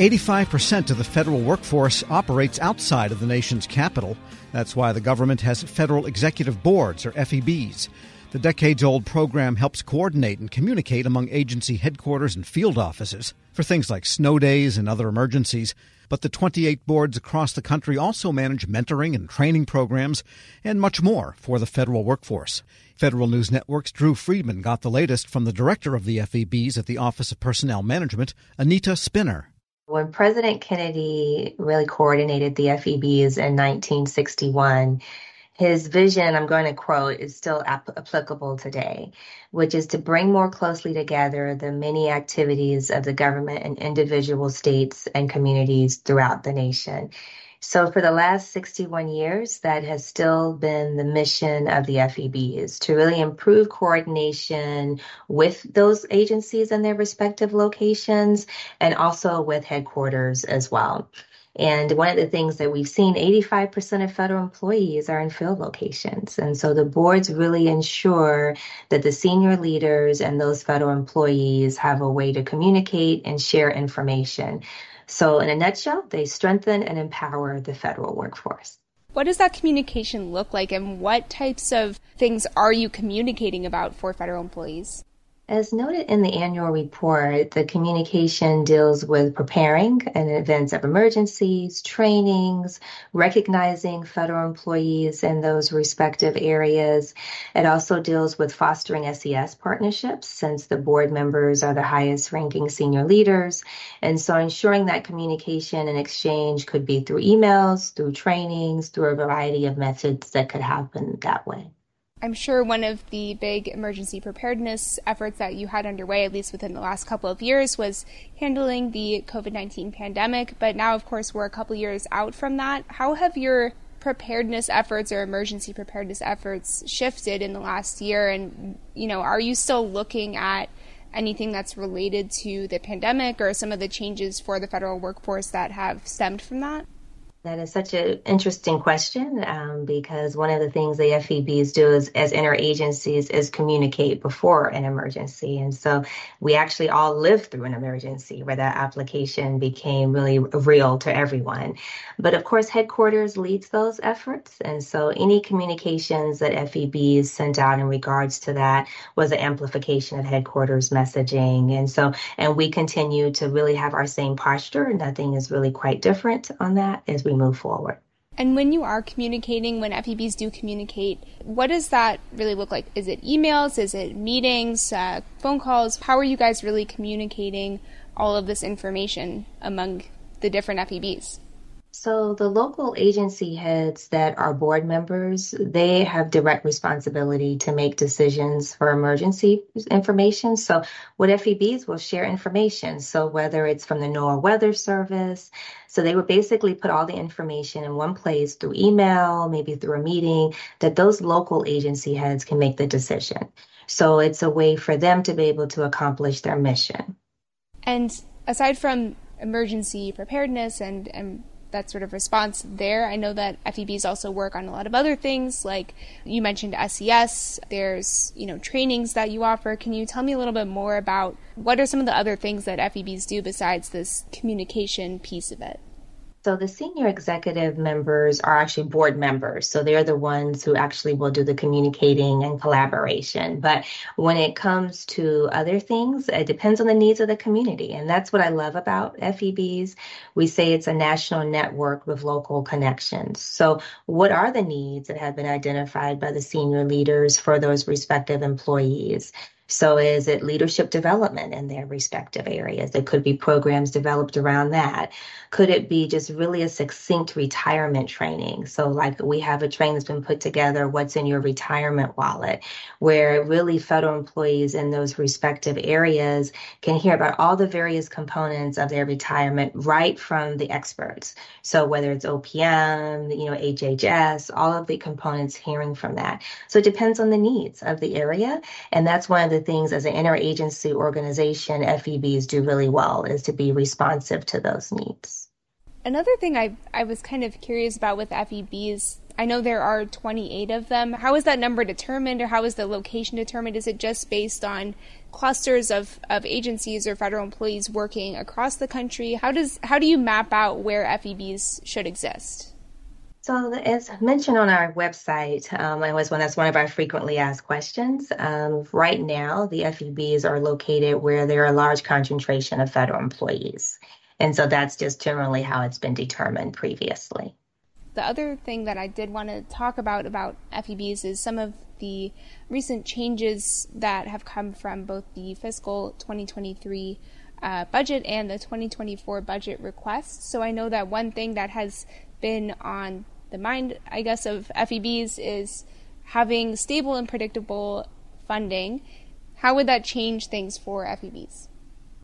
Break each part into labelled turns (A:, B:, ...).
A: 85% of the federal workforce operates outside of the nation's capital. That's why the government has federal executive boards, or FEBs. The decades old program helps coordinate and communicate among agency headquarters and field offices for things like snow days and other emergencies. But the 28 boards across the country also manage mentoring and training programs and much more for the federal workforce. Federal News Network's Drew Friedman got the latest from the director of the FEBs at the Office of Personnel Management, Anita Spinner.
B: When President Kennedy really coordinated the FEBs in 1961, his vision, I'm going to quote, is still ap- applicable today, which is to bring more closely together the many activities of the government and individual states and communities throughout the nation. So for the last 61 years, that has still been the mission of the FEBs to really improve coordination with those agencies and their respective locations and also with headquarters as well. And one of the things that we've seen, 85% of federal employees are in field locations. And so the boards really ensure that the senior leaders and those federal employees have a way to communicate and share information. So in a nutshell, they strengthen and empower the federal workforce.
C: What does that communication look like and what types of things are you communicating about for federal employees?
B: As noted in the annual report, the communication deals with preparing in events of emergencies, trainings, recognizing federal employees in those respective areas. It also deals with fostering SES partnerships since the board members are the highest ranking senior leaders. And so ensuring that communication and exchange could be through emails, through trainings, through a variety of methods that could happen that way.
C: I'm sure one of the big emergency preparedness efforts that you had underway, at least within the last couple of years, was handling the COVID 19 pandemic. But now, of course, we're a couple years out from that. How have your preparedness efforts or emergency preparedness efforts shifted in the last year? And, you know, are you still looking at anything that's related to the pandemic or some of the changes for the federal workforce that have stemmed from that?
B: That is such an interesting question um, because one of the things the FEBs do is, as interagencies is communicate before an emergency. And so we actually all lived through an emergency where that application became really real to everyone. But of course, headquarters leads those efforts. And so any communications that FEBs sent out in regards to that was an amplification of headquarters messaging. And so, and we continue to really have our same posture. Nothing is really quite different on that as we we move forward.
C: And when you are communicating, when FEBs do communicate, what does that really look like? Is it emails? Is it meetings, uh, phone calls? How are you guys really communicating all of this information among the different FEBs?
B: So the local agency heads that are board members, they have direct responsibility to make decisions for emergency information. So what FEBs will share information. So whether it's from the NOAA Weather Service, so they would basically put all the information in one place through email, maybe through a meeting, that those local agency heads can make the decision. So it's a way for them to be able to accomplish their mission.
C: And aside from emergency preparedness and, and that sort of response there. I know that FEBs also work on a lot of other things, like you mentioned SES. There's you know trainings that you offer. Can you tell me a little bit more about what are some of the other things that FEBs do besides this communication piece of it?
B: So the senior executive members are actually board members. So they're the ones who actually will do the communicating and collaboration. But when it comes to other things, it depends on the needs of the community. And that's what I love about FEBs. We say it's a national network with local connections. So what are the needs that have been identified by the senior leaders for those respective employees? So is it leadership development in their respective areas? There could be programs developed around that. Could it be just really a succinct retirement training? So like we have a training that's been put together, what's in your retirement wallet, where really federal employees in those respective areas can hear about all the various components of their retirement right from the experts. So whether it's OPM, you know, HHS, all of the components hearing from that. So it depends on the needs of the area. And that's one of the things as an interagency organization, FEBs do really well is to be responsive to those needs.
C: Another thing I I was kind of curious about with FEBs I know there are 28 of them. How is that number determined or how is the location determined? Is it just based on clusters of, of agencies or federal employees working across the country? How does how do you map out where FEBs should exist?
B: So, as mentioned on our website, um, it was one that's one of our frequently asked questions. Um, right now, the FEBs are located where there are a large concentration of federal employees, and so that's just generally how it's been determined previously.
C: The other thing that I did want to talk about about FEBs is some of the recent changes that have come from both the fiscal 2023 uh, budget and the 2024 budget request. So I know that one thing that has been on the mind, I guess, of FEBs is having stable and predictable funding. How would that change things for FEBs?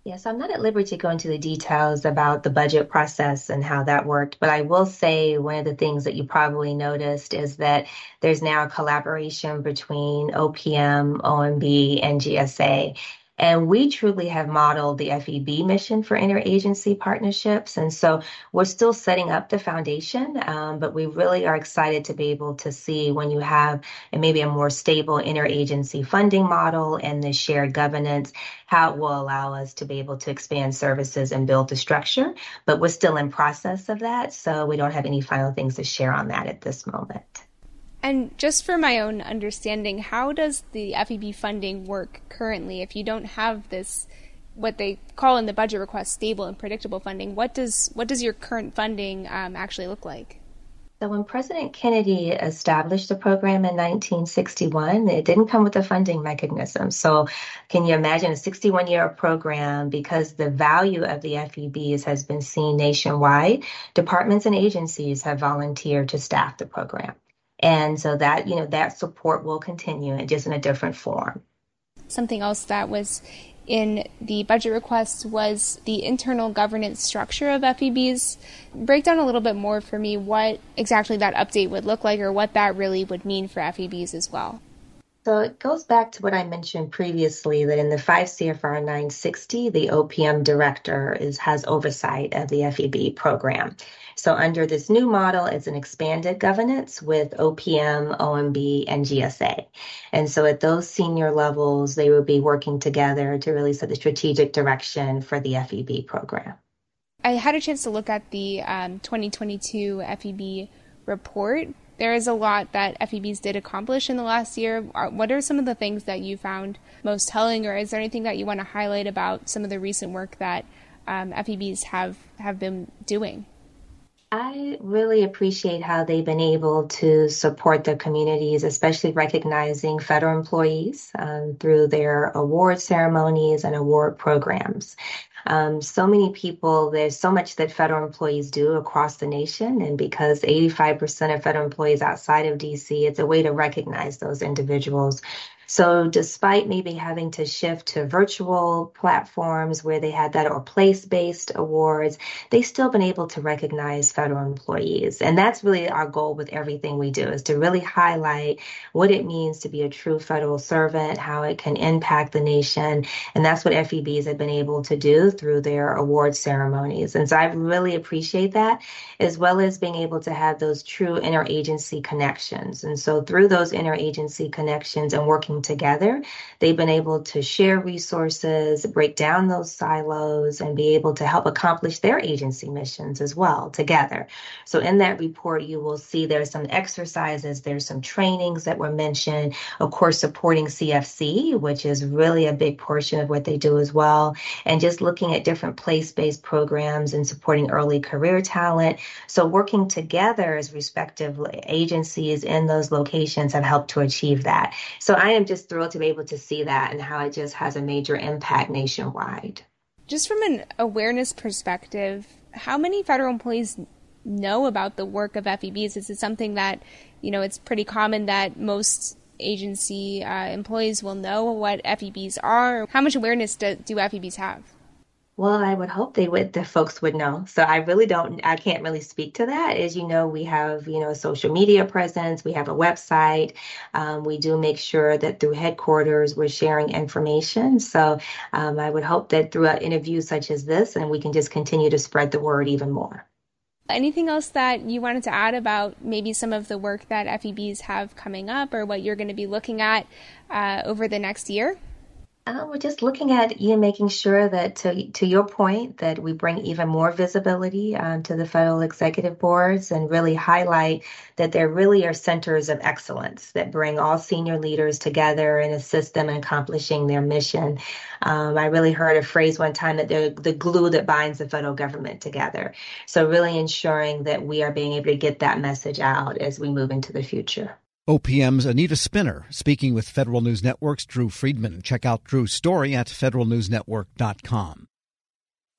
B: Yes, I'm not at liberty to go into the details about the budget process and how that worked, but I will say one of the things that you probably noticed is that there's now a collaboration between OPM, OMB, and GSA. And we truly have modeled the FEB mission for interagency partnerships. And so we're still setting up the foundation, um, but we really are excited to be able to see when you have maybe a more stable interagency funding model and the shared governance, how it will allow us to be able to expand services and build the structure. But we're still in process of that. So we don't have any final things to share on that at this moment.
C: And just for my own understanding, how does the FEB funding work currently if you don't have this what they call in the budget request stable and predictable funding? What does what does your current funding um, actually look like?
B: So when President Kennedy established the program in 1961, it didn't come with a funding mechanism. So can you imagine a 61 year program because the value of the FEBs has been seen nationwide? Departments and agencies have volunteered to staff the program. And so that, you know, that support will continue and just in a different form.
C: Something else that was in the budget request was the internal governance structure of FEBs. Break down a little bit more for me what exactly that update would look like or what that really would mean for FEBs as well.
B: So it goes back to what I mentioned previously that in the 5 CFR 960, the OPM director is has oversight of the FEB program. So under this new model, it's an expanded governance with OPM, OMB, and GSA. And so at those senior levels, they will be working together to really set the strategic direction for the FEB program.
C: I had a chance to look at the um, 2022 FEB report there is a lot that FEBs did accomplish in the last year. What are some of the things that you found most telling, or is there anything that you want to highlight about some of the recent work that um, FEBs have, have been doing?
B: I really appreciate how they've been able to support their communities, especially recognizing federal employees um, through their award ceremonies and award programs. Um, so many people, there's so much that federal employees do across the nation. And because 85% of federal employees outside of DC, it's a way to recognize those individuals so despite maybe having to shift to virtual platforms where they had that or place-based awards, they've still been able to recognize federal employees. And that's really our goal with everything we do is to really highlight what it means to be a true federal servant, how it can impact the nation. And that's what FEBs have been able to do through their award ceremonies. And so I really appreciate that, as well as being able to have those true interagency connections. And so through those interagency connections and working working together, they've been able to share resources, break down those silos, and be able to help accomplish their agency missions as well together. So in that report, you will see there's some exercises, there's some trainings that were mentioned, of course, supporting CFC, which is really a big portion of what they do as well, and just looking at different place-based programs and supporting early career talent. So working together as respective agencies in those locations have helped to achieve that. So I am just thrilled to be able to see that and how it just has a major impact nationwide.
C: Just from an awareness perspective, how many federal employees know about the work of FEBs? Is it something that, you know, it's pretty common that most agency uh, employees will know what FEBs are? How much awareness do, do FEBs have?
B: Well, I would hope they would, the folks would know. So I really don't, I can't really speak to that. As you know, we have, you know, social media presence, we have a website. Um, we do make sure that through headquarters, we're sharing information. So um, I would hope that through interviews such as this, and we can just continue to spread the word even more.
C: Anything else that you wanted to add about maybe some of the work that FEBs have coming up or what you're going to be looking at uh, over the next year?
B: Uh, we're just looking at you know, making sure that, to, to your point, that we bring even more visibility um, to the federal executive boards and really highlight that there really are centers of excellence that bring all senior leaders together and assist them in accomplishing their mission. Um, I really heard a phrase one time that they're the glue that binds the federal government together. So, really ensuring that we are being able to get that message out as we move into the future.
A: OPM's Anita Spinner speaking with Federal News Network's Drew Friedman. Check out Drew's story at federalnewsnetwork.com.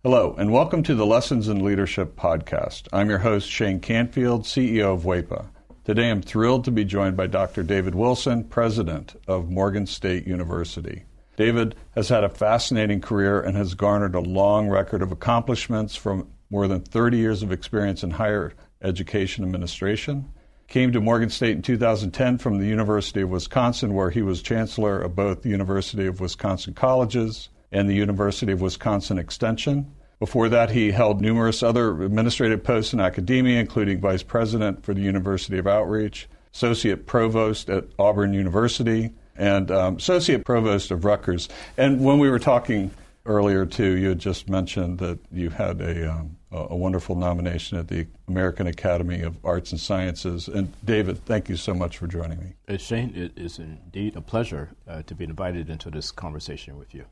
D: Hello, and welcome to the Lessons in Leadership podcast. I'm your host, Shane Canfield, CEO of WEPA. Today I'm thrilled to be joined by Dr. David Wilson, president of Morgan State University. David has had a fascinating career and has garnered a long record of accomplishments from more than 30 years of experience in higher education administration Came to Morgan State in 2010 from the University of Wisconsin, where he was chancellor of both the University of Wisconsin Colleges and the University of Wisconsin Extension. Before that, he held numerous other administrative posts in academia, including vice president for the University of Outreach, associate provost at Auburn University, and um, associate provost of Rutgers. And when we were talking earlier, too, you had just mentioned that you had a um, a wonderful nomination at the American Academy of Arts and Sciences. And David, thank you so much for joining me.
E: Uh, Shane, it is indeed a pleasure uh, to be invited into this conversation with you.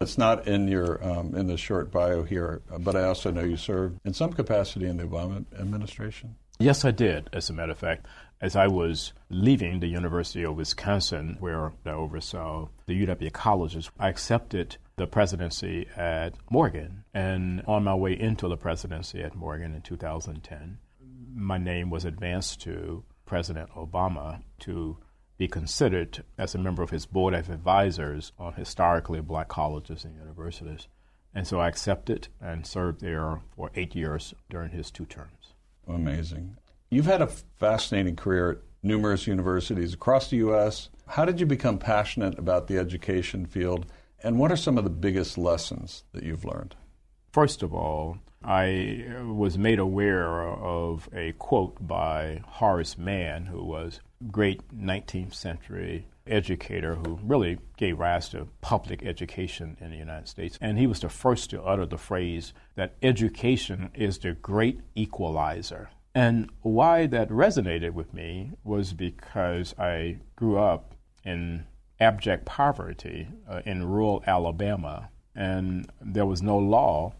D: It's not in your um, in the short bio here, but I also know you served in some capacity in the Obama administration.
E: Yes, I did. As a matter of fact, as I was leaving the University of Wisconsin, where I oversaw the UW colleges, I accepted the presidency at Morgan. And on my way into the presidency at Morgan in 2010, my name was advanced to President Obama to be considered as a member of his board of advisors on historically black colleges and universities. And so I accepted and served there for eight years during his two terms.
D: Amazing. You've had a fascinating career at numerous universities across the U.S. How did you become passionate about the education field? And what are some of the biggest lessons that you've learned?
E: First of all, I was made aware of a quote by Horace Mann, who was a great 19th century educator who really gave rise to public education in the United States. And he was the first to utter the phrase that education is the great equalizer. And why that resonated with me was because I grew up in abject poverty uh, in rural Alabama, and there was no law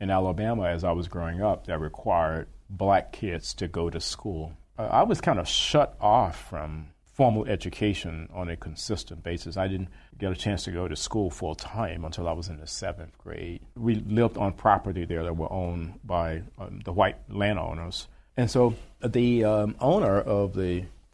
E: in Alabama as I was growing up that required black kids to go to school. Uh, I was kind of shut off from formal education on a consistent basis. I didn't get a chance to go to school full time until I was in the seventh grade. We lived on property there that were owned by um, the white landowners. And so the um, owner of the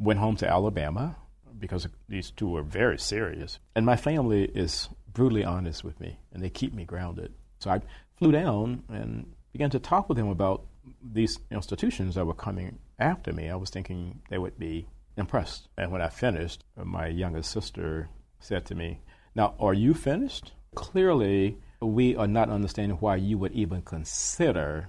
E: went home to Alabama because these two were very serious. And my family is brutally honest with me, and they keep me grounded. So I flew down and began to talk with them about these institutions that were coming after me. I was thinking they would be impressed. And when I finished, my youngest sister said to me, Now, are you finished? Clearly, we are not understanding why you would even consider